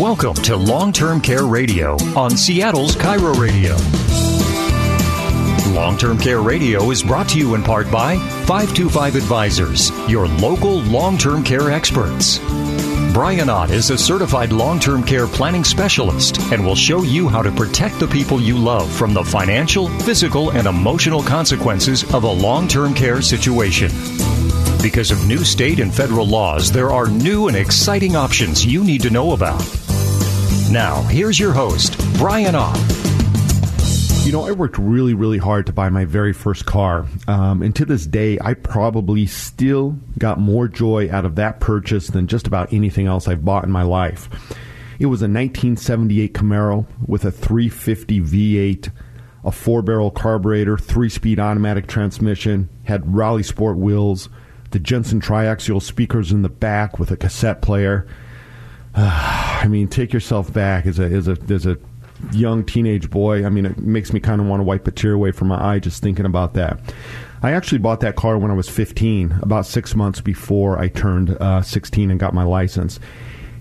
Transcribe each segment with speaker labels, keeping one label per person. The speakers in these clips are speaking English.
Speaker 1: Welcome to Long Term Care Radio on Seattle's KIRO Radio. Long Term Care Radio is brought to you in part by 525 Advisors, your local long term care experts. Brian Ott is a certified long term care planning specialist and will show you how to protect the people you love from the financial, physical, and emotional consequences of a long term care situation. Because of new state and federal laws, there are new and exciting options you need to know about. Now, here's your host, Brian Ott.
Speaker 2: You know, I worked really, really hard to buy my very first car. Um, and to this day, I probably still got more joy out of that purchase than just about anything else I've bought in my life. It was a 1978 Camaro with a 350 V8, a four barrel carburetor, three speed automatic transmission, had Rally Sport wheels, the Jensen triaxial speakers in the back with a cassette player. I mean, take yourself back as a as a as a young teenage boy. I mean, it makes me kind of want to wipe a tear away from my eye just thinking about that. I actually bought that car when I was 15, about six months before I turned uh, 16 and got my license.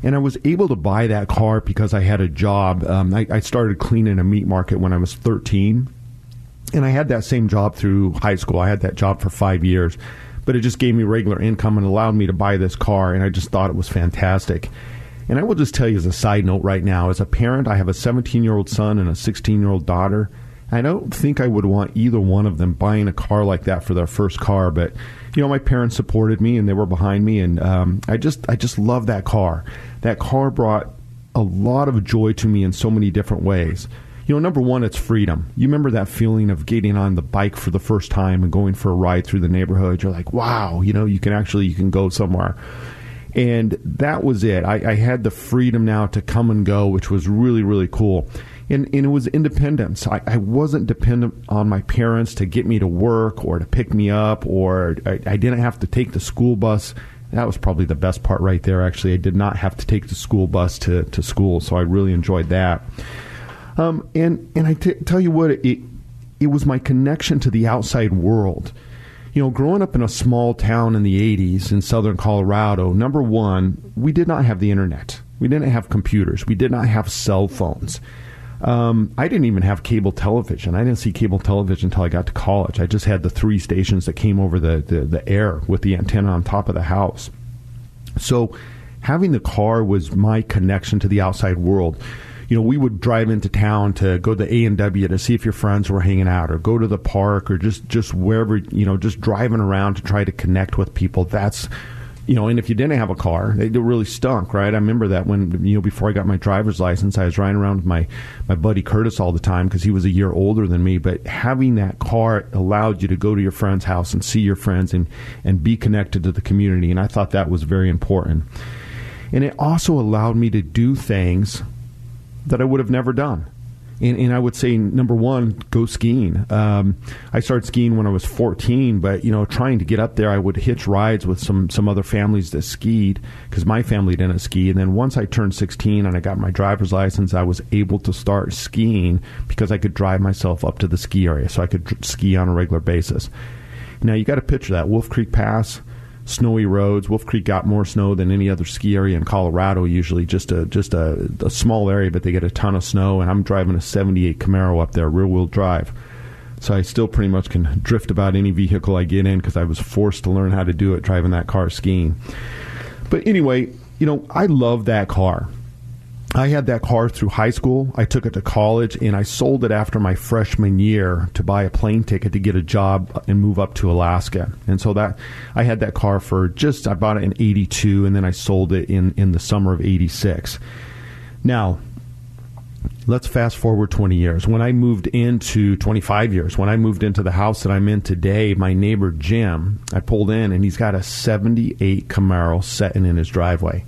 Speaker 2: And I was able to buy that car because I had a job. Um, I, I started cleaning a meat market when I was 13. And I had that same job through high school. I had that job for five years. But it just gave me regular income and allowed me to buy this car. And I just thought it was fantastic. And I will just tell you as a side note right now, as a parent, I have a 17 year old son and a 16 year old daughter. I don't think I would want either one of them buying a car like that for their first car, but you know, my parents supported me and they were behind me, and um, I just I just love that car. That car brought a lot of joy to me in so many different ways. You know, number one, it's freedom. You remember that feeling of getting on the bike for the first time and going for a ride through the neighborhood. You're like, wow, you know, you can actually you can go somewhere and that was it. I, I, had the freedom now to come and go, which was really really cool. And, and it was independence. I, I, wasn't dependent on my parents to get me to work or to pick me up, or I, I didn't have to take the school bus. That was probably the best part right there. Actually, I did not have to take the school bus to, to school, so I really enjoyed that. Um, and and I t- tell you what, it it was my connection to the outside world you know, growing up in a small town in the 80s in southern Colorado, number one, we did not have the internet. We didn't have computers. We did not have cell phones. Um, I didn't even have cable television. I didn't see cable television until I got to college. I just had the three stations that came over the, the, the air with the antenna on top of the house. So having the car was my connection to the outside world you know, we would drive into town to go to A and W to see if your friends were hanging out, or go to the park, or just just wherever you know, just driving around to try to connect with people. That's you know, and if you didn't have a car, it really stunk, right? I remember that when you know before I got my driver's license, I was riding around with my my buddy Curtis all the time because he was a year older than me. But having that car allowed you to go to your friend's house and see your friends and and be connected to the community, and I thought that was very important. And it also allowed me to do things that I would have never done. And, and, I would say number one, go skiing. Um, I started skiing when I was 14, but you know, trying to get up there, I would hitch rides with some some other families that skied because my family didn't ski. And then once I turned 16 and I got my driver's license, I was able to start skiing because I could drive myself up to the ski area, so I could ski on a regular basis. Now you got to picture that Wolf Creek Pass snowy roads. Wolf Creek got more snow than any other ski area in Colorado. Usually, just a just a, a small area, but they get a ton of snow. And I'm driving a '78 Camaro up there, rear wheel drive. So I still pretty much can drift about any vehicle I get in because I was forced to learn how to do it driving that car skiing. But anyway, you know, I love that car. I had that car through high school. I took it to college and I sold it after my freshman year to buy a plane ticket to get a job and move up to Alaska. And so that I had that car for just I bought it in 82 and then I sold it in in the summer of 86. Now, let's fast forward 20 years. When I moved into 25 years, when I moved into the house that I'm in today, my neighbor Jim, I pulled in and he's got a 78 Camaro sitting in his driveway.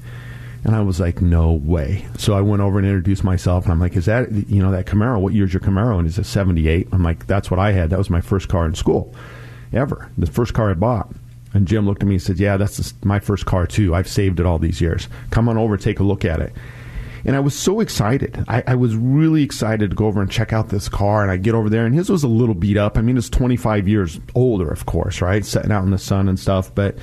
Speaker 2: And I was like, no way. So I went over and introduced myself, and I'm like, is that, you know, that Camaro? What year's your Camaro? And he's a 78. I'm like, that's what I had. That was my first car in school ever. The first car I bought. And Jim looked at me and said, yeah, that's my first car, too. I've saved it all these years. Come on over, take a look at it. And I was so excited. I, I, was really excited to go over and check out this car. And I get over there, and his was a little beat up. I mean, it's 25 years older, of course, right? Sitting out in the sun and stuff. But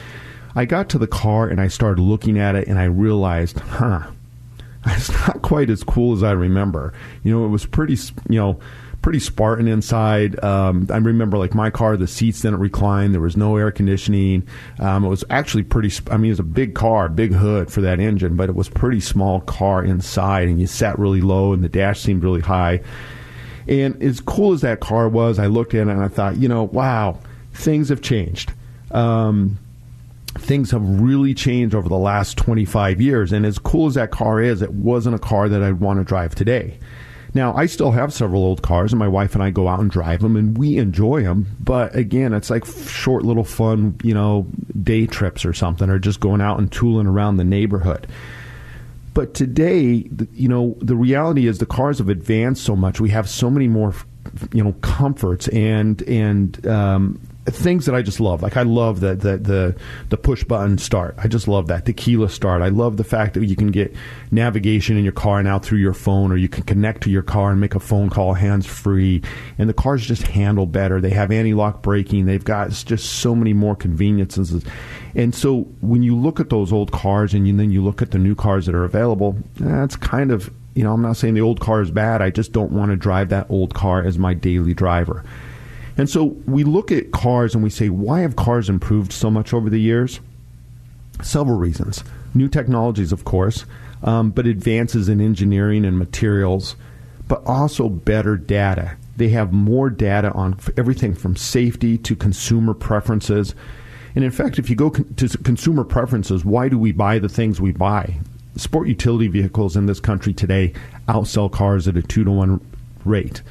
Speaker 2: I got to the car and I started looking at it and I realized, huh, it's not quite as cool as I remember. You know, it was pretty, you know, pretty Spartan inside. Um, I remember like my car, the seats didn't recline. There was no air conditioning. Um, it was actually pretty. I mean, it was a big car, big hood for that engine, but it was pretty small car inside, and you sat really low, and the dash seemed really high. And as cool as that car was, I looked at it and I thought, you know, wow, things have changed. Um, things have really changed over the last 25 years. And as cool as that car is, it wasn't a car that I'd want to drive today. Now, I still have several old cars, and my wife and I go out and drive them, and we enjoy them. But again, it's like short little fun, you know, day trips or something, or just going out and tooling around the neighborhood. But today, you know, the reality is the cars have advanced so much. We have so many more, you know, comforts and and um, things that I just love. Like I love the, the the the push button start. I just love that the keyless start. I love the fact that you can get navigation in your car now through your phone, or you can connect to your car and make a phone call hands free. And the cars just handle better. They have anti lock braking. They've got just so many more conveniences. And so when you look at those old cars and you, then you look at the new cars that are available, that's kind of you know I'm not saying the old car is bad. I just don't want to drive that old car as my daily driver. And so we look at cars and we say, why have cars improved so much over the years? Several reasons. New technologies, of course, um, but advances in engineering and materials, but also better data. They have more data on everything from safety to consumer preferences. And in fact, if you go con- to consumer preferences, why do we buy the things we buy? Sport utility vehicles in this country today outsell cars at a two to one rate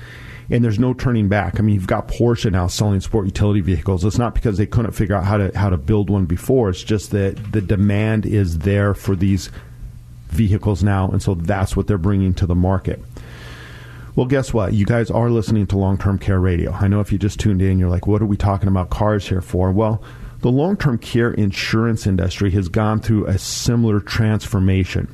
Speaker 2: and there's no turning back. I mean, you've got Porsche now selling sport utility vehicles. It's not because they couldn't figure out how to how to build one before. It's just that the demand is there for these vehicles now, and so that's what they're bringing to the market. Well, guess what? You guys are listening to Long Term Care Radio. I know if you just tuned in, you're like, what are we talking about cars here for? Well, the long term care insurance industry has gone through a similar transformation.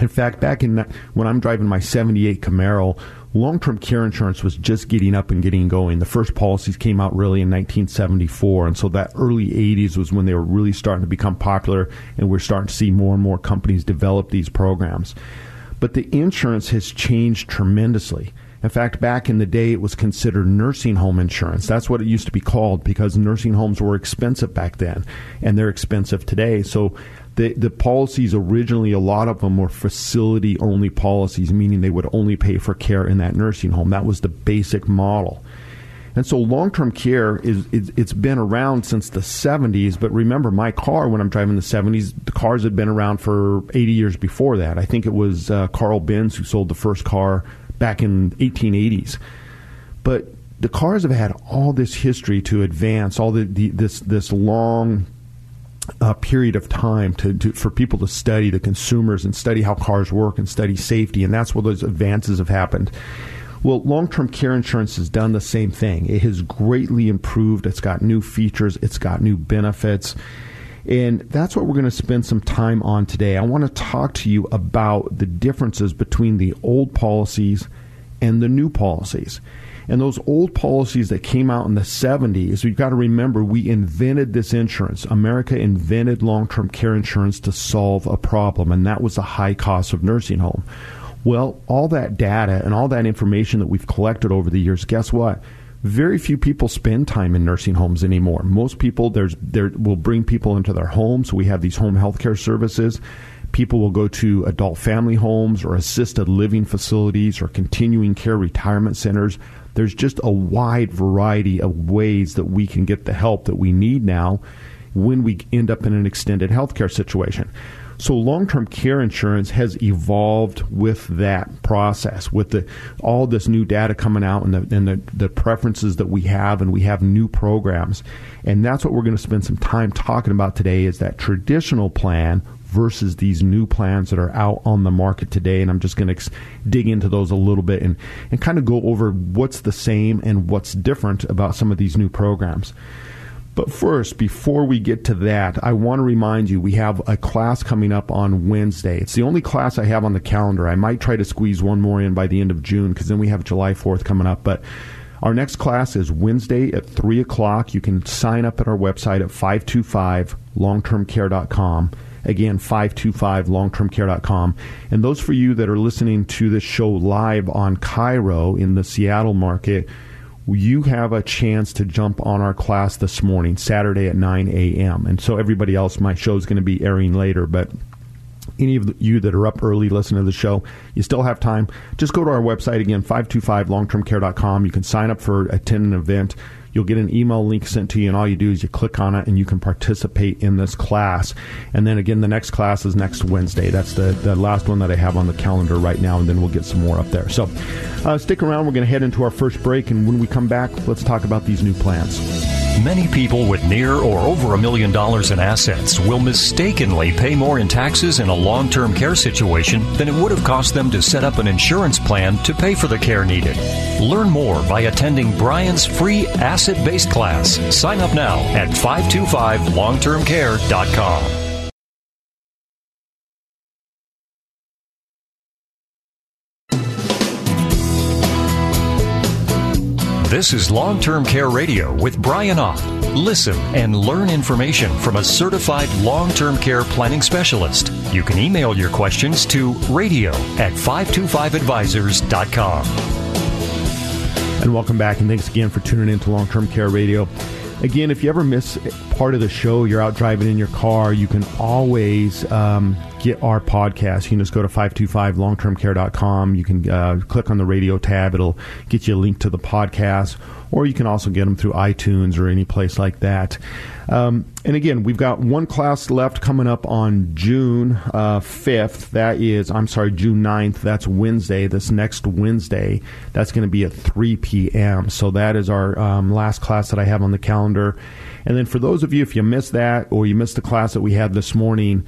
Speaker 2: In fact, back in when I'm driving my 78 Camaro, long term care insurance was just getting up and getting going. The first policies came out really in 1974. And so that early 80s was when they were really starting to become popular, and we're starting to see more and more companies develop these programs. But the insurance has changed tremendously. In fact, back in the day, it was considered nursing home insurance. That's what it used to be called because nursing homes were expensive back then, and they're expensive today. So the the policies originally a lot of them were facility only policies meaning they would only pay for care in that nursing home. That was the basic model. And so long-term care is it's been around since the 70s but remember my car when i'm driving the 70s the cars had been around for 80 years before that. I think it was uh, Karl Benz who sold the first car back in 1880s but the cars have had all this history to advance all the, the this this long uh, period of time to, to, for people to study the consumers and study how cars work and study safety, and that's where those advances have happened. Well, long term care insurance has done the same thing. It has greatly improved. It's got new features, it's got new benefits. And that's what we're going to spend some time on today. I want to talk to you about the differences between the old policies and the new policies. And those old policies that came out in the 70s, we've got to remember we invented this insurance. America invented long term care insurance to solve a problem, and that was the high cost of nursing home. Well, all that data and all that information that we've collected over the years, guess what? Very few people spend time in nursing homes anymore. Most people there's there will bring people into their homes. We have these home health care services. People will go to adult family homes or assisted living facilities or continuing care retirement centers there's just a wide variety of ways that we can get the help that we need now when we end up in an extended healthcare situation. So long-term care insurance has evolved with that process, with the all this new data coming out and the and the, the preferences that we have, and we have new programs, and that's what we're going to spend some time talking about today. Is that traditional plan versus these new plans that are out on the market today. And I'm just going to ex- dig into those a little bit and, and kind of go over what's the same and what's different about some of these new programs. But first, before we get to that, I want to remind you we have a class coming up on Wednesday. It's the only class I have on the calendar. I might try to squeeze one more in by the end of June because then we have July 4th coming up. But our next class is Wednesday at 3 o'clock. You can sign up at our website at 525longtermcare.com Again, 525longtermcare.com. And those for you that are listening to this show live on KIRO in the Seattle market, you have a chance to jump on our class this morning, Saturday at 9 a.m. And so everybody else, my show is going to be airing later, but any of you that are up early listening to the show, you still have time. Just go to our website again, 525longtermcare.com. You can sign up for attend an event. You'll get an email link sent to you, and all you do is you click on it, and you can participate in this class. And then again, the next class is next Wednesday. That's the, the last one that I have on the calendar right now, and then we'll get some more up there. So uh, stick around. We're going to head into our first break, and when we come back, let's talk about these new plans.
Speaker 1: Many people with near or over a million dollars in assets will mistakenly pay more in taxes in a long term care situation than it would have cost them to set up an insurance plan to pay for the care needed. Learn more by attending Brian's free asset based class. Sign up now at 525longtermcare.com. This is Long Term Care Radio with Brian Ott. Listen and learn information from a certified long term care planning specialist. You can email your questions to radio at 525advisors.com.
Speaker 2: And welcome back, and thanks again for tuning in to Long Term Care Radio. Again, if you ever miss part of the show, you're out driving in your car, you can always um, get our podcast. You can just go to 525longtermcare.com. You can uh, click on the radio tab, it'll get you a link to the podcast, or you can also get them through iTunes or any place like that. Um, and again, we've got one class left coming up on June uh, 5th. That is, I'm sorry, June 9th. That's Wednesday, this next Wednesday. That's going to be at 3 p.m. So that is our um, last class that I have on the calendar. And then for those of you, if you missed that or you missed the class that we had this morning,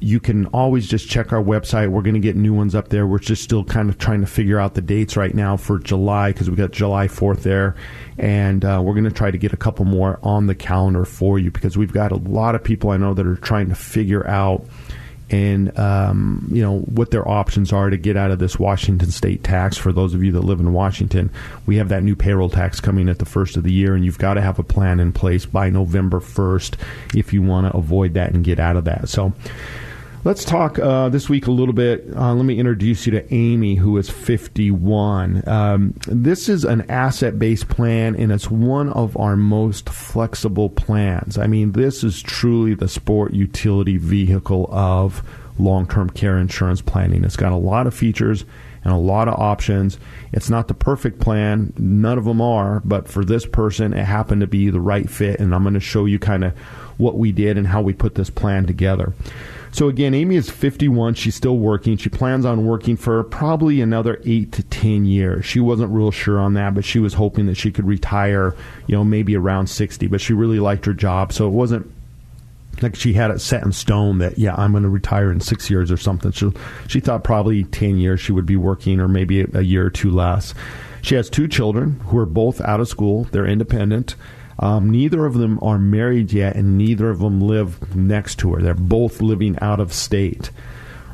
Speaker 2: you can always just check our website. We're going to get new ones up there. We're just still kind of trying to figure out the dates right now for July because we got July 4th there. And uh, we're going to try to get a couple more on the calendar for you because we've got a lot of people I know that are trying to figure out and um, you know what their options are to get out of this Washington state tax. For those of you that live in Washington, we have that new payroll tax coming at the first of the year, and you've got to have a plan in place by November first if you want to avoid that and get out of that. So. Let's talk uh, this week a little bit. Uh, let me introduce you to Amy, who is 51. Um, this is an asset based plan, and it's one of our most flexible plans. I mean, this is truly the sport utility vehicle of long term care insurance planning. It's got a lot of features and a lot of options. It's not the perfect plan, none of them are, but for this person, it happened to be the right fit, and I'm going to show you kind of what we did and how we put this plan together. So again, Amy is 51. She's still working. She plans on working for probably another eight to 10 years. She wasn't real sure on that, but she was hoping that she could retire, you know, maybe around 60. But she really liked her job. So it wasn't like she had it set in stone that, yeah, I'm going to retire in six years or something. She, she thought probably 10 years she would be working or maybe a year or two less. She has two children who are both out of school. They're independent. Um, neither of them are married yet, and neither of them live next to her. They're both living out of state.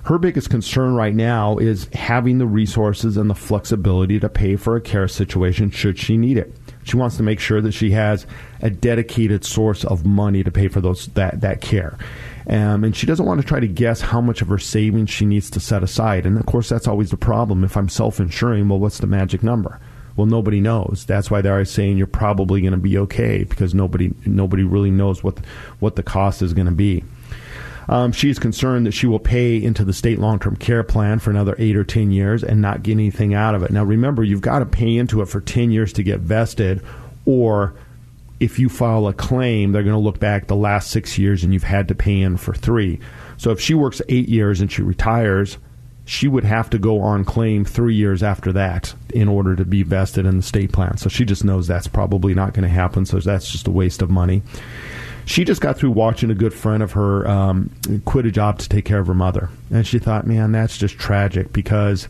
Speaker 2: Her biggest concern right now is having the resources and the flexibility to pay for a care situation should she need it. She wants to make sure that she has a dedicated source of money to pay for those that, that care. Um, and she doesn't want to try to guess how much of her savings she needs to set aside. And of course, that's always the problem. If I'm self insuring, well, what's the magic number? Well, nobody knows. That's why they're saying you're probably going to be okay because nobody nobody really knows what what the cost is going to be. Um, she's concerned that she will pay into the state long term care plan for another eight or 10 years and not get anything out of it. Now, remember, you've got to pay into it for 10 years to get vested, or if you file a claim, they're going to look back the last six years and you've had to pay in for three. So if she works eight years and she retires, she would have to go on claim three years after that in order to be vested in the state plan. So she just knows that's probably not going to happen. So that's just a waste of money. She just got through watching a good friend of her um, quit a job to take care of her mother. And she thought, man, that's just tragic because,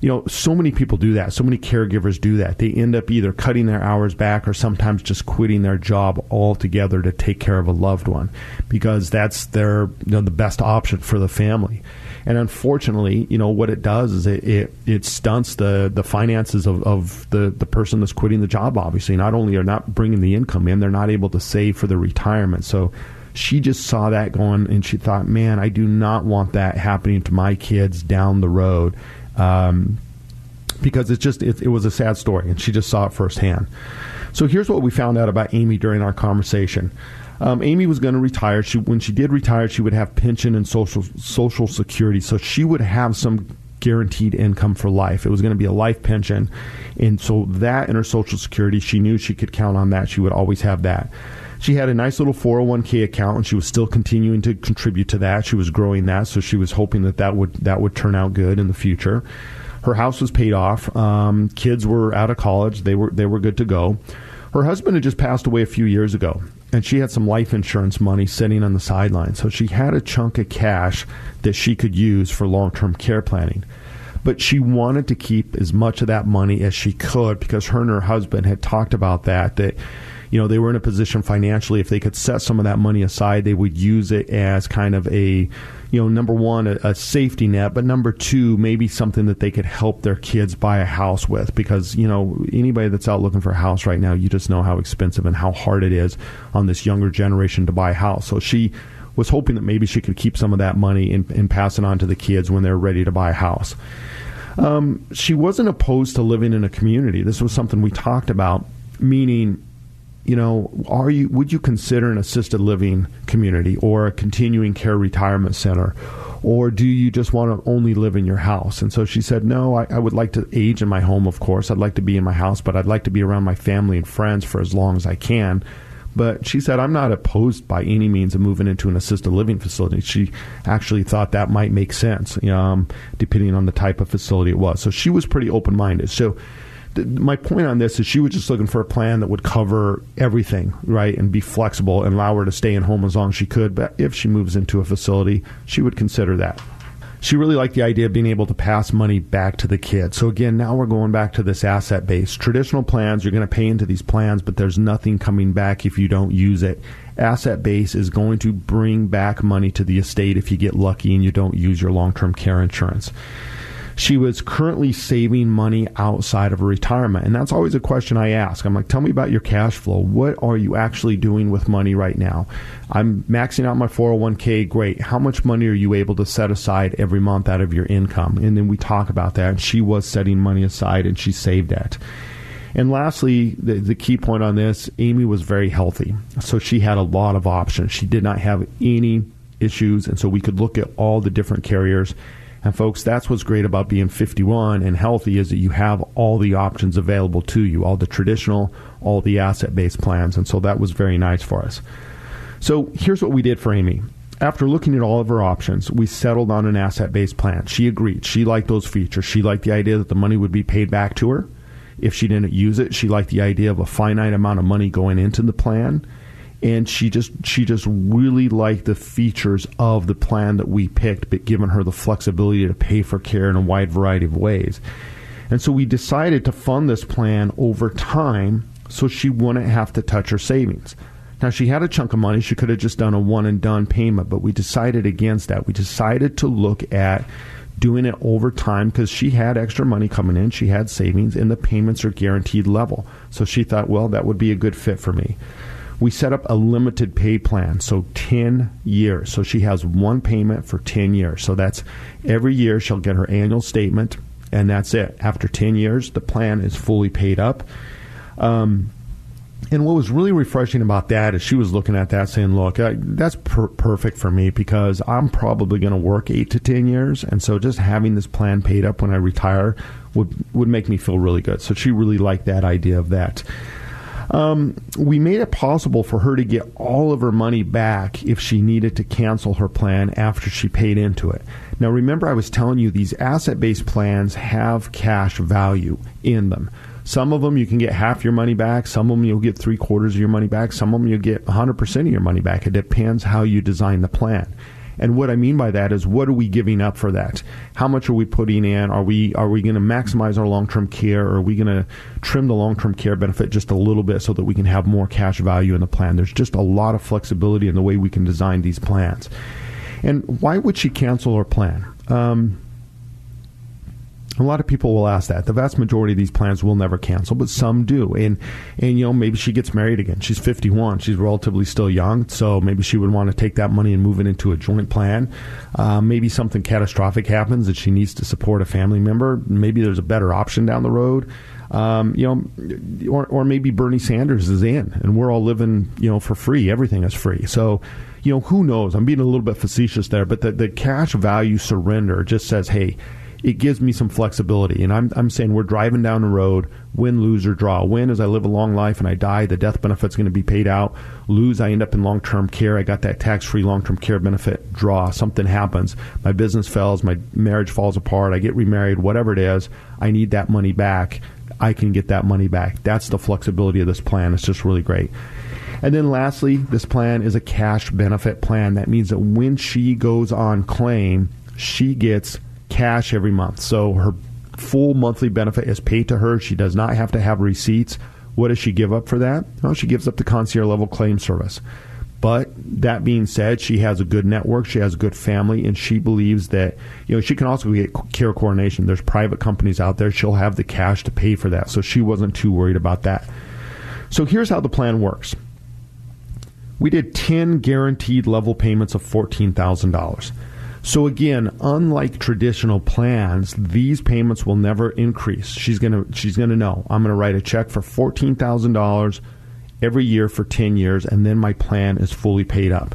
Speaker 2: you know, so many people do that. So many caregivers do that. They end up either cutting their hours back or sometimes just quitting their job altogether to take care of a loved one because that's their, you know, the best option for the family. And unfortunately, you know what it does is it it, it stunts the the finances of, of the the person that's quitting the job. Obviously, not only are not bringing the income in, they're not able to save for their retirement. So she just saw that going and she thought, man, I do not want that happening to my kids down the road. Um, because it's just it, it was a sad story and she just saw it firsthand. So here's what we found out about Amy during our conversation. Um, Amy was going to retire. She, when she did retire, she would have pension and social social security, so she would have some guaranteed income for life. It was going to be a life pension, and so that and her social security, she knew she could count on that. She would always have that. She had a nice little 401k account, and she was still continuing to contribute to that. She was growing that, so she was hoping that that would that would turn out good in the future. Her house was paid off. Um, kids were out of college; they were they were good to go. Her husband had just passed away a few years ago, and she had some life insurance money sitting on the sideline. So she had a chunk of cash that she could use for long term care planning. But she wanted to keep as much of that money as she could because her and her husband had talked about that, that you know, they were in a position financially if they could set some of that money aside, they would use it as kind of a you know, number one, a, a, safety net, but number two, maybe something that they could help their kids buy a house with. Because, you know, anybody that's out looking for a house right now, you just know how expensive and how hard it is on this younger generation to buy a house. So she was hoping that maybe she could keep some of that money and, and pass it on to the kids when they're ready to buy a house. Um, she wasn't opposed to living in a community. This was something we talked about, meaning you know, are you would you consider an assisted living community or a continuing care retirement center? Or do you just want to only live in your house? And so she said, No, I, I, would like to age in my home, of course. I'd like to be in my house, but I'd like to be around my family and friends for as long as I can. But she said, I'm not opposed by any means of moving into an assisted living facility. She actually thought that might make sense, um, depending on the type of facility it was. So she was pretty open minded. So my point on this is she was just looking for a plan that would cover everything, right, and be flexible and allow her to stay in home as long as she could. But if she moves into a facility, she would consider that. She really liked the idea of being able to pass money back to the kid. So again, now we're going back to this asset base. Traditional plans, you're going to pay into these plans, but there's nothing coming back if you don't use it. Asset base is going to bring back money to the estate if you get lucky and you don't use your long-term care insurance she was currently saving money outside of retirement. And that's always a question I ask. I'm like, tell me about your cash flow. What are you actually doing with money right now? I'm maxing out my 401k. Great. How much money are you able to set aside every month out of your income? And then we talk about that. And she was setting money aside and she saved that. And lastly, the, the key point on this Amy was very healthy. So she had a lot of options. She did not have any issues. And so we could look at all the different carriers and folks, that's what's great about being 51 and healthy is that you have all the options available to you, all the traditional, all the asset-based plans. And so that was very nice for us. So here's what we did for Amy. After looking at all of her options, we settled on an asset-based plan. She agreed. She liked those features. She liked the idea that the money would be paid back to her if she didn't use it. She liked the idea of a finite amount of money going into the plan and she just she just really liked the features of the plan that we picked, but given her the flexibility to pay for care in a wide variety of ways. And so we decided to fund this plan over time so she wouldn't have to touch her savings. Now, she had a chunk of money. She could have just done a one and done payment, but we decided against that. We decided to look at doing it over time because she had extra money coming in. She had savings, and the payments are guaranteed level. So she thought, well, that would be a good fit for me we set up a limited pay plan, so 10 years. So she has one payment for 10 years. So that's every year she'll get her annual statement, and that's it. After 10 years, the plan is fully paid up. Um, and what was really refreshing about that is she was looking at that saying, look, uh, that's per- perfect for me because I'm probably going to work eight to 10 years. And so just having this plan paid up when I retire would, would make me feel really good. So she really liked that idea of that. Um, we made it possible for her to get all of her money back if she needed to cancel her plan after she paid into it. Now, remember, I was telling you these asset based plans have cash value in them. Some of them you can get half your money back. Some of them you'll get three quarters of your money back. Some of them you'll get 100% of your money back. It depends how you design the plan. And what I mean by that is, what are we giving up for that? How much are we putting in? Are we are we going to maximize our long term care, or are we going to trim the long term care benefit just a little bit so that we can have more cash value in the plan? There's just a lot of flexibility in the way we can design these plans. And why would she cancel her plan? Um, A lot of people will ask that. The vast majority of these plans will never cancel, but some do. And and you know maybe she gets married again. She's 51. She's relatively still young, so maybe she would want to take that money and move it into a joint plan. Uh, maybe something catastrophic happens that she needs to support a family member. Maybe there's a better option down the road. Um, you know, or or maybe Bernie Sanders is in, and we're all living you know for free. Everything is free. So you know, who knows? I'm being a little bit facetious there, but the, the cash value surrender just says, hey, it gives me some flexibility. And I'm, I'm saying we're driving down the road, win, lose, or draw. Win as I live a long life and I die, the death benefit's going to be paid out. Lose, I end up in long term care. I got that tax free long term care benefit. Draw, something happens. My business fails, my marriage falls apart, I get remarried, whatever it is, I need that money back. I can get that money back. That's the flexibility of this plan. It's just really great. And then lastly, this plan is a cash benefit plan. That means that when she goes on claim, she gets cash every month. So her full monthly benefit is paid to her. She does not have to have receipts. What does she give up for that? Well, she gives up the concierge level claim service. But that being said, she has a good network, she has a good family, and she believes that you know she can also get care coordination. There's private companies out there; she'll have the cash to pay for that, so she wasn't too worried about that. So here's how the plan works: we did ten guaranteed level payments of fourteen thousand dollars. So again, unlike traditional plans, these payments will never increase. She's gonna she's gonna know. I'm gonna write a check for fourteen thousand dollars every year for ten years, and then my plan is fully paid up.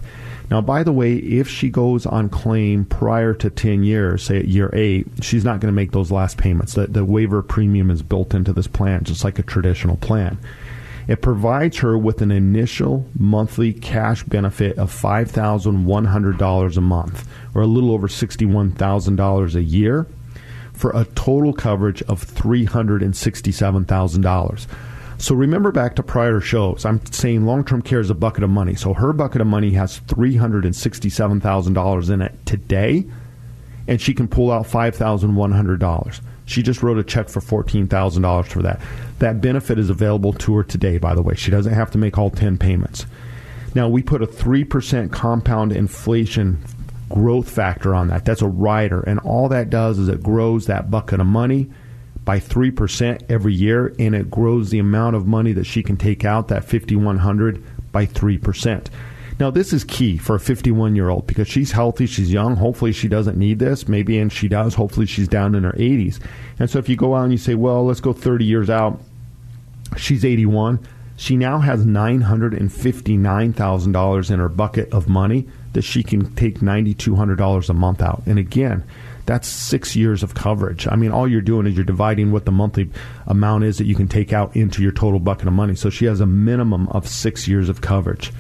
Speaker 2: Now, by the way, if she goes on claim prior to 10 years, say at year eight, she's not going to make those last payments. The, the waiver premium is built into this plan, just like a traditional plan. It provides her with an initial monthly cash benefit of $5,100 a month, or a little over $61,000 a year, for a total coverage of $367,000. So remember back to prior shows. I'm saying long-term care is a bucket of money. So her bucket of money has $367,000 in it today, and she can pull out $5,100. She just wrote a check for $14,000 for that. That benefit is available to her today, by the way. She doesn't have to make all 10 payments. Now, we put a 3% compound inflation growth factor on that. That's a rider. And all that does is it grows that bucket of money by 3% every year, and it grows the amount of money that she can take out, that 5100 by 3%. Now, this is key for a 51 year old because she's healthy, she's young. Hopefully, she doesn't need this. Maybe, and she does. Hopefully, she's down in her 80s. And so, if you go out and you say, well, let's go 30 years out, she's 81. She now has $959,000 in her bucket of money that she can take $9,200 a month out. And again, that's six years of coverage. I mean, all you're doing is you're dividing what the monthly amount is that you can take out into your total bucket of money. So she has a minimum of six years of coverage.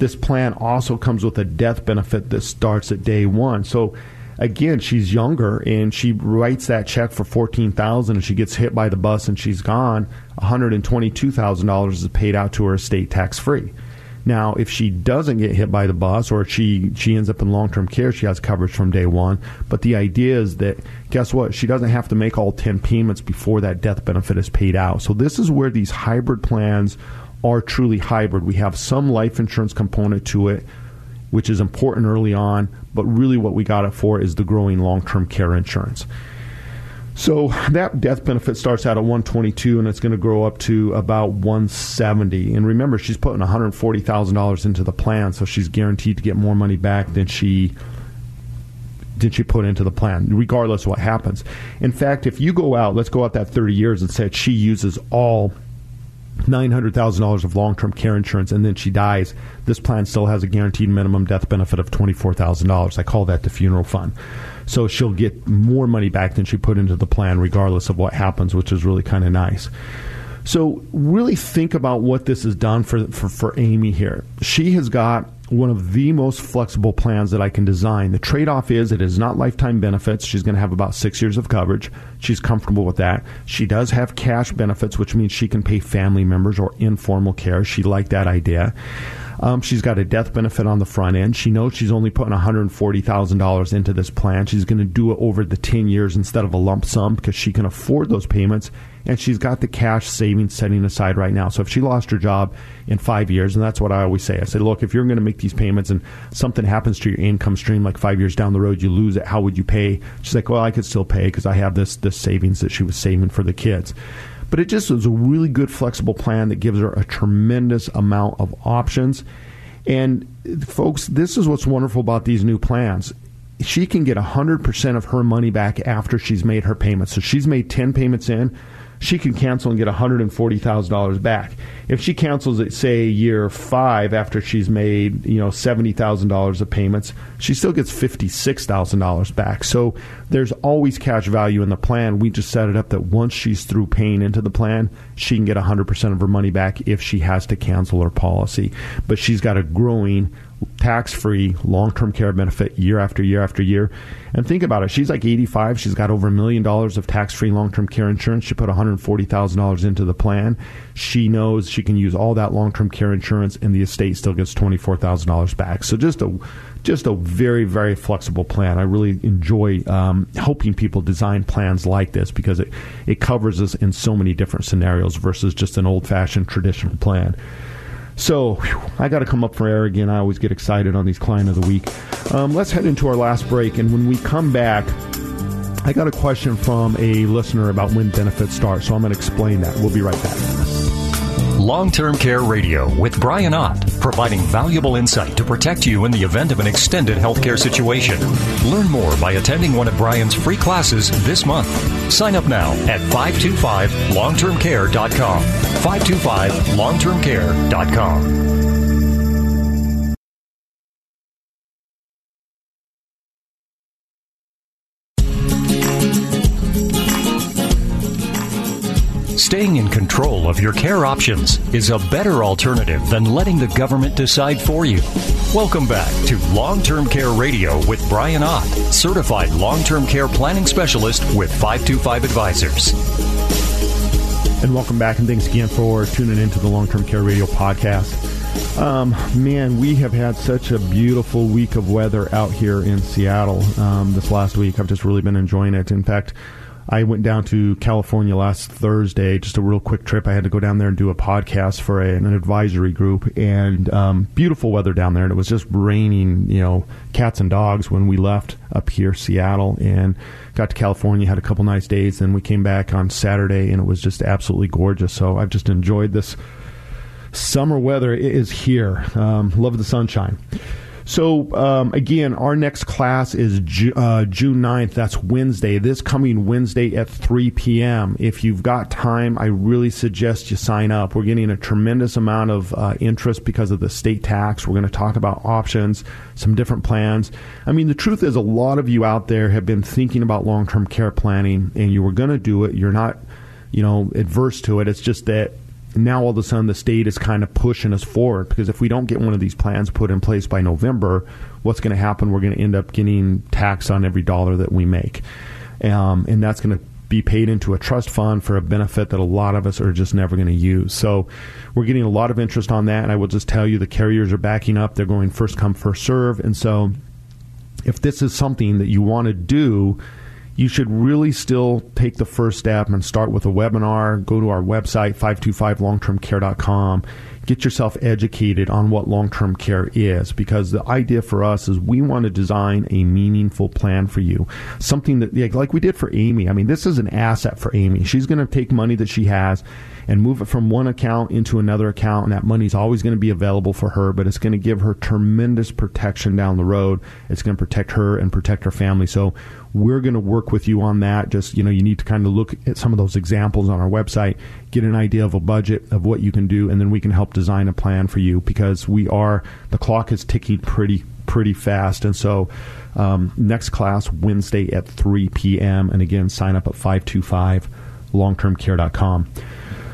Speaker 2: This plan also comes with a death benefit that starts at day one. So again, she's younger and she writes that check for fourteen thousand, and she gets hit by the bus and she's gone. One hundred and twenty-two thousand dollars is paid out to her estate tax free. Now, if she doesn't get hit by the bus or she she ends up in long term care, she has coverage from day one. But the idea is that guess what? She doesn't have to make all ten payments before that death benefit is paid out. So this is where these hybrid plans are truly hybrid. We have some life insurance component to it, which is important early on, but really what we got it for is the growing long term care insurance. So that death benefit starts out at 122 and it's going to grow up to about 170. And remember, she's putting $140,000 into the plan, so she's guaranteed to get more money back than she did she put into the plan, regardless of what happens. In fact, if you go out, let's go out that 30 years and say she uses all $900,000 of long term care insurance and then she dies, this plan still has a guaranteed minimum death benefit of $24,000. I call that the funeral fund. So she'll get more money back than she put into the plan, regardless of what happens, which is really kind of nice. So really think about what this has done for, for, for Amy here. She has got one of the most flexible plans that I can design. The trade off is it is not lifetime benefits. She's going to have about six years of coverage. She's comfortable with that. She does have cash benefits, which means she can pay family members or informal care. She liked that idea. Um, she's got a death benefit on the front end. She knows she's only putting $140,000 into this plan. She's going to do it over the 10 years instead of a lump sum because she can afford those payments and she's got the cash savings setting aside right now. So if she lost her job in five years, and that's what I always say, I say, look, if you're going to make these payments and something happens to your income stream, like five years down the road, you lose it. How would you pay? She's like, well, I could still pay because I have this this savings that she was saving for the kids. But it just is a really good flexible plan that gives her a tremendous amount of options. And folks, this is what's wonderful about these new plans she can get 100% of her money back after she's made her payments. So she's made 10 payments in she can cancel and get $140,000 back. If she cancels it, say, year five after she's made, you know, $70,000 of payments, she still gets $56,000 back. So there's always cash value in the plan. We just set it up that once she's through paying into the plan, she can get 100% of her money back if she has to cancel her policy. But she's got a growing tax free long term care benefit year after year after year. And think about it. She's like 85. She's got over a million dollars of tax free long term care insurance. She put $140,000 into the plan. She knows she can use all that long term care insurance, and the estate still gets $24,000 back. So just a just a very very flexible plan. I really enjoy um, helping people design plans like this because it it covers us in so many different scenarios versus just an old fashioned traditional plan. So whew, I got to come up for air again. I always get excited on these client of the week. Um, let's head into our last break, and when we come back, I got a question from a listener about when benefits start. So I'm going to explain that. We'll be right back.
Speaker 1: Long Term Care Radio with Brian Ott, providing valuable insight to protect you in the event of an extended healthcare situation. Learn more by attending one of Brian's free classes this month. Sign up now at 525longtermcare.com. 525longtermcare.com. Staying in control of your care options is a better alternative than letting the government decide for you. Welcome back to Long Term Care Radio with Brian Ott, certified long term care planning specialist with 525 Advisors.
Speaker 2: And welcome back, and thanks again for tuning into the Long Term Care Radio podcast. Um, man, we have had such a beautiful week of weather out here in Seattle um, this last week. I've just really been enjoying it. In fact, I went down to California last Thursday, just a real quick trip. I had to go down there and do a podcast for a, an advisory group, and um, beautiful weather down there. And it was just raining, you know, cats and dogs when we left up here, Seattle, and got to California. Had a couple nice days. Then we came back on Saturday, and it was just absolutely gorgeous. So I've just enjoyed this summer weather. It is here. Um, love the sunshine. So, um, again, our next class is Ju- uh, June 9th. That's Wednesday. This coming Wednesday at 3 p.m. If you've got time, I really suggest you sign up. We're getting a tremendous amount of uh, interest because of the state tax. We're going to talk about options, some different plans. I mean, the truth is, a lot of you out there have been thinking about long term care planning and you were going to do it. You're not you know adverse to it it's just that now all of a sudden the state is kind of pushing us forward because if we don't get one of these plans put in place by November, what's going to happen? We're going to end up getting tax on every dollar that we make, um, and that's going to be paid into a trust fund for a benefit that a lot of us are just never going to use. So we're getting a lot of interest on that, and I will just tell you the carriers are backing up. They're going first come first serve, and so if this is something that you want to do you should really still take the first step and start with a webinar. Go to our website, 525longtermcare.com. Get yourself educated on what long term care is because the idea for us is we want to design a meaningful plan for you. Something that, like we did for Amy. I mean, this is an asset for Amy. She's going to take money that she has and move it from one account into another account, and that money is always going to be available for her, but it's going to give her tremendous protection down the road. It's going to protect her and protect her family. So we're going to work with you on that. Just, you know, you need to kind of look at some of those examples on our website, get an idea of a budget of what you can do, and then we can help design a plan for you because we are, the clock is ticking pretty, pretty fast. And so, um, next class, Wednesday at 3 p.m. And again, sign up at 525 longtermcare.com.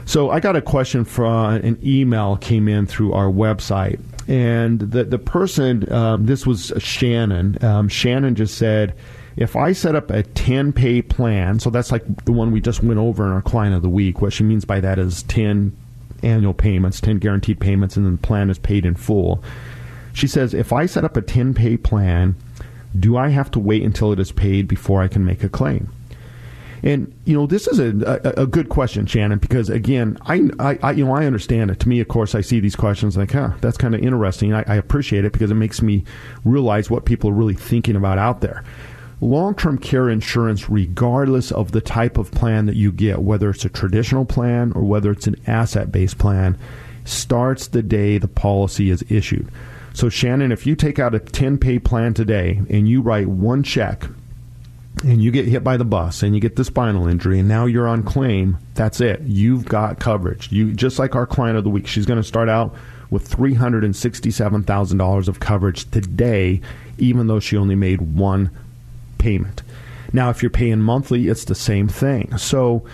Speaker 2: So I got a question from an email came in through our website. And the, the person, um, this was Shannon. Um, Shannon just said, if I set up a 10 pay plan, so that's like the one we just went over in our client of the week, what she means by that is 10 annual payments, 10 guaranteed payments, and then the plan is paid in full. She says, if I set up a 10 pay plan, do I have to wait until it is paid before I can make a claim? And you know, this is a, a, a, good question, Shannon, because again, I, I, you know I understand it. To me, of course, I see these questions like, huh, that's kind of interesting. I, I appreciate it because it makes me realize what people are really thinking about out there. Long term care insurance, regardless of the type of plan that you get, whether it's a traditional plan or whether it's an asset based plan, starts the day the policy is issued. So, Shannon, if you take out a 10 pay plan today and you write one check and you get hit by the bus and you get the spinal injury and now you're on claim, that's it. You've got coverage. You just like our client of the week, she's going to start out with $367,000 of coverage today even though she only made one payment. Now, if you're paying monthly, it's the same thing. So,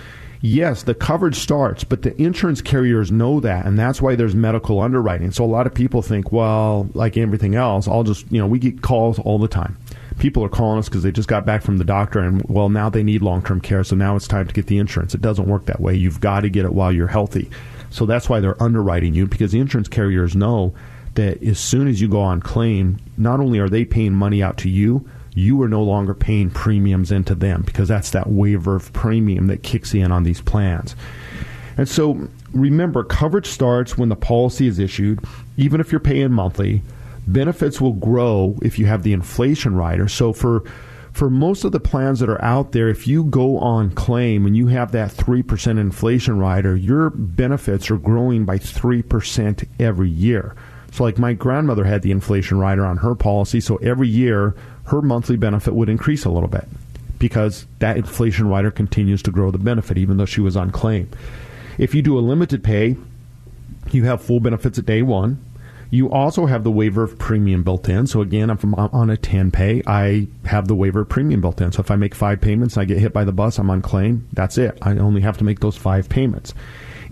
Speaker 2: yes, the coverage starts, but the insurance carriers know that, and that's why there's medical underwriting. So, a lot of people think, well, like everything else, I'll just, you know, we get calls all the time. People are calling us because they just got back from the doctor, and well, now they need long term care, so now it's time to get the insurance. It doesn't work that way. You've got to get it while you're healthy. So, that's why they're underwriting you because the insurance carriers know that as soon as you go on claim, not only are they paying money out to you, you are no longer paying premiums into them because that's that waiver of premium that kicks in on these plans. And so remember, coverage starts when the policy is issued, even if you're paying monthly. Benefits will grow if you have the inflation rider. So for for most of the plans that are out there, if you go on claim and you have that 3% inflation rider, your benefits are growing by 3% every year. So, like my grandmother had the inflation rider on her policy, so every year her monthly benefit would increase a little bit because that inflation rider continues to grow the benefit even though she was on claim. If you do a limited pay, you have full benefits at day one. You also have the waiver of premium built in. So again, if I'm on a 10 pay, I have the waiver of premium built in. So if I make five payments and I get hit by the bus, I'm on claim. That's it. I only have to make those five payments.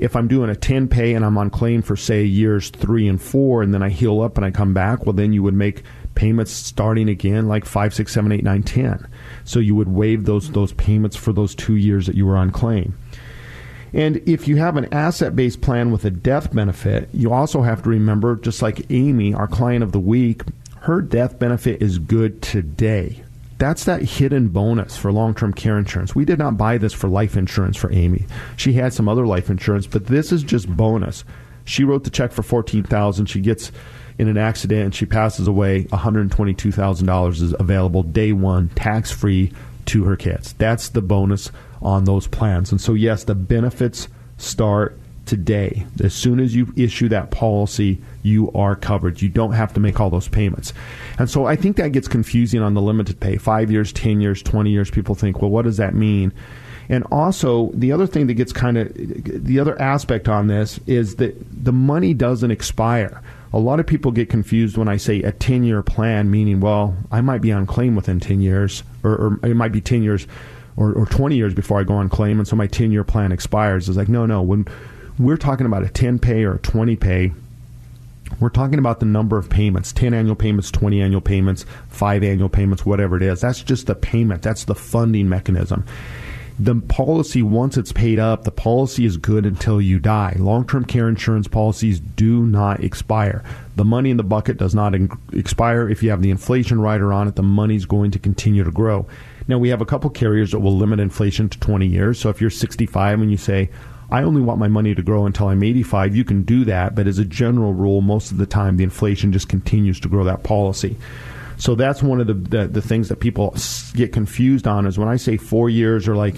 Speaker 2: If I'm doing a 10 pay and I'm on claim for say years three and four, and then I heal up and I come back, well, then you would make payments starting again like five, six, seven, eight, nine, ten. So you would waive those those payments for those two years that you were on claim. And if you have an asset based plan with a death benefit, you also have to remember, just like Amy, our client of the week, her death benefit is good today. That's that hidden bonus for long term care insurance. We did not buy this for life insurance for Amy. She had some other life insurance, but this is just bonus. She wrote the check for fourteen thousand. She gets in an accident and she passes away, $122,000 is available day one, tax free to her kids. That's the bonus on those plans. And so, yes, the benefits start today. As soon as you issue that policy, you are covered. You don't have to make all those payments. And so I think that gets confusing on the limited pay. Five years, 10 years, 20 years, people think, well, what does that mean? And also, the other thing that gets kind of the other aspect on this is that the money doesn't expire a lot of people get confused when I say a 10 year plan, meaning, well, I might be on claim within 10 years, or, or it might be 10 years or, or 20 years before I go on claim, and so my 10 year plan expires. It's like, no, no. When we're talking about a 10 pay or a 20 pay, we're talking about the number of payments 10 annual payments, 20 annual payments, 5 annual payments, whatever it is. That's just the payment, that's the funding mechanism the policy, once it's paid up, the policy is good until you die. Long term care insurance policies do not expire. The money in the bucket does not in- expire. If you have the inflation rider on it, the money's going to continue to grow. Now, we have a couple carriers that will limit inflation to 20 years. So if you're 65 and you say, I only want my money to grow until I'm 85, you can do that. But as a general rule, most of the time, the inflation just continues to grow that policy. So that's one of the, the, the things that people get confused on is when I say four years or like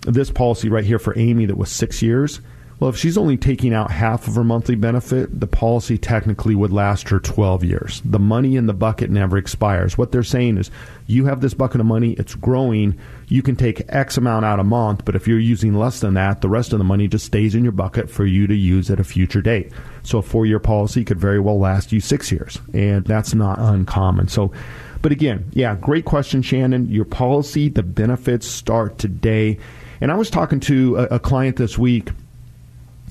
Speaker 2: this policy right here for Amy that was six years. Well, if she's only taking out half of her monthly benefit, the policy technically would last her 12 years. The money in the bucket never expires. What they're saying is you have this bucket of money, it's growing, you can take X amount out a month, but if you're using less than that, the rest of the money just stays in your bucket for you to use at a future date. So a four year policy could very well last you six years, and that's not uncommon. So but again, yeah, great question, Shannon. Your policy, the benefits start today. And I was talking to a, a client this week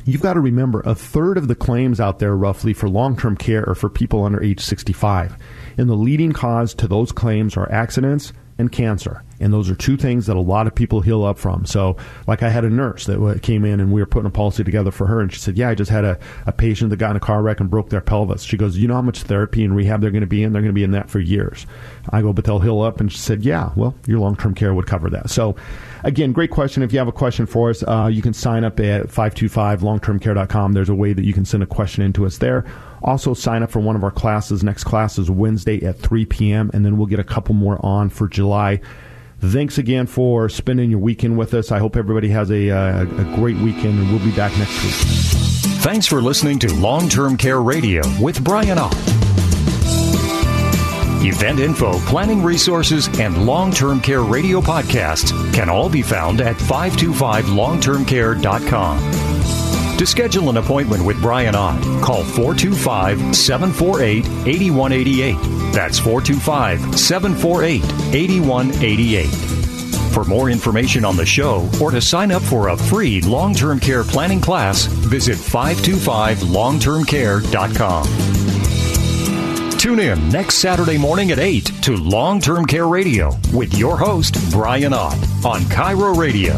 Speaker 2: you've got to remember a third of the claims out there roughly for long-term care are for people under age 65 and the leading cause to those claims are accidents and cancer. And those are two things that a lot of people heal up from. So, like I had a nurse that came in and we were putting a policy together for her, and she said, Yeah, I just had a, a patient that got in a car wreck and broke their pelvis. She goes, You know how much therapy and rehab they're going to be in? They're going to be in that for years. I go, But they'll heal up. And she said, Yeah, well, your long term care would cover that. So, again, great question. If you have a question for us, uh, you can sign up at 525longtermcare.com. There's a way that you can send a question into us there. Also, sign up for one of our classes. Next class is Wednesday at 3 p.m., and then we'll get a couple more on for July. Thanks again for spending your weekend with us. I hope everybody has a, uh, a great weekend, and we'll be back next week.
Speaker 1: Thanks for listening to Long Term Care Radio with Brian Ott. Event info, planning resources, and long term care radio podcasts can all be found at 525longtermcare.com. To schedule an appointment with Brian Ott, call 425 748 8188. That's 425 748 8188. For more information on the show or to sign up for a free long term care planning class, visit 525longtermcare.com. Tune in next Saturday morning at 8 to Long Term Care Radio with your host, Brian Ott, on KIRO Radio.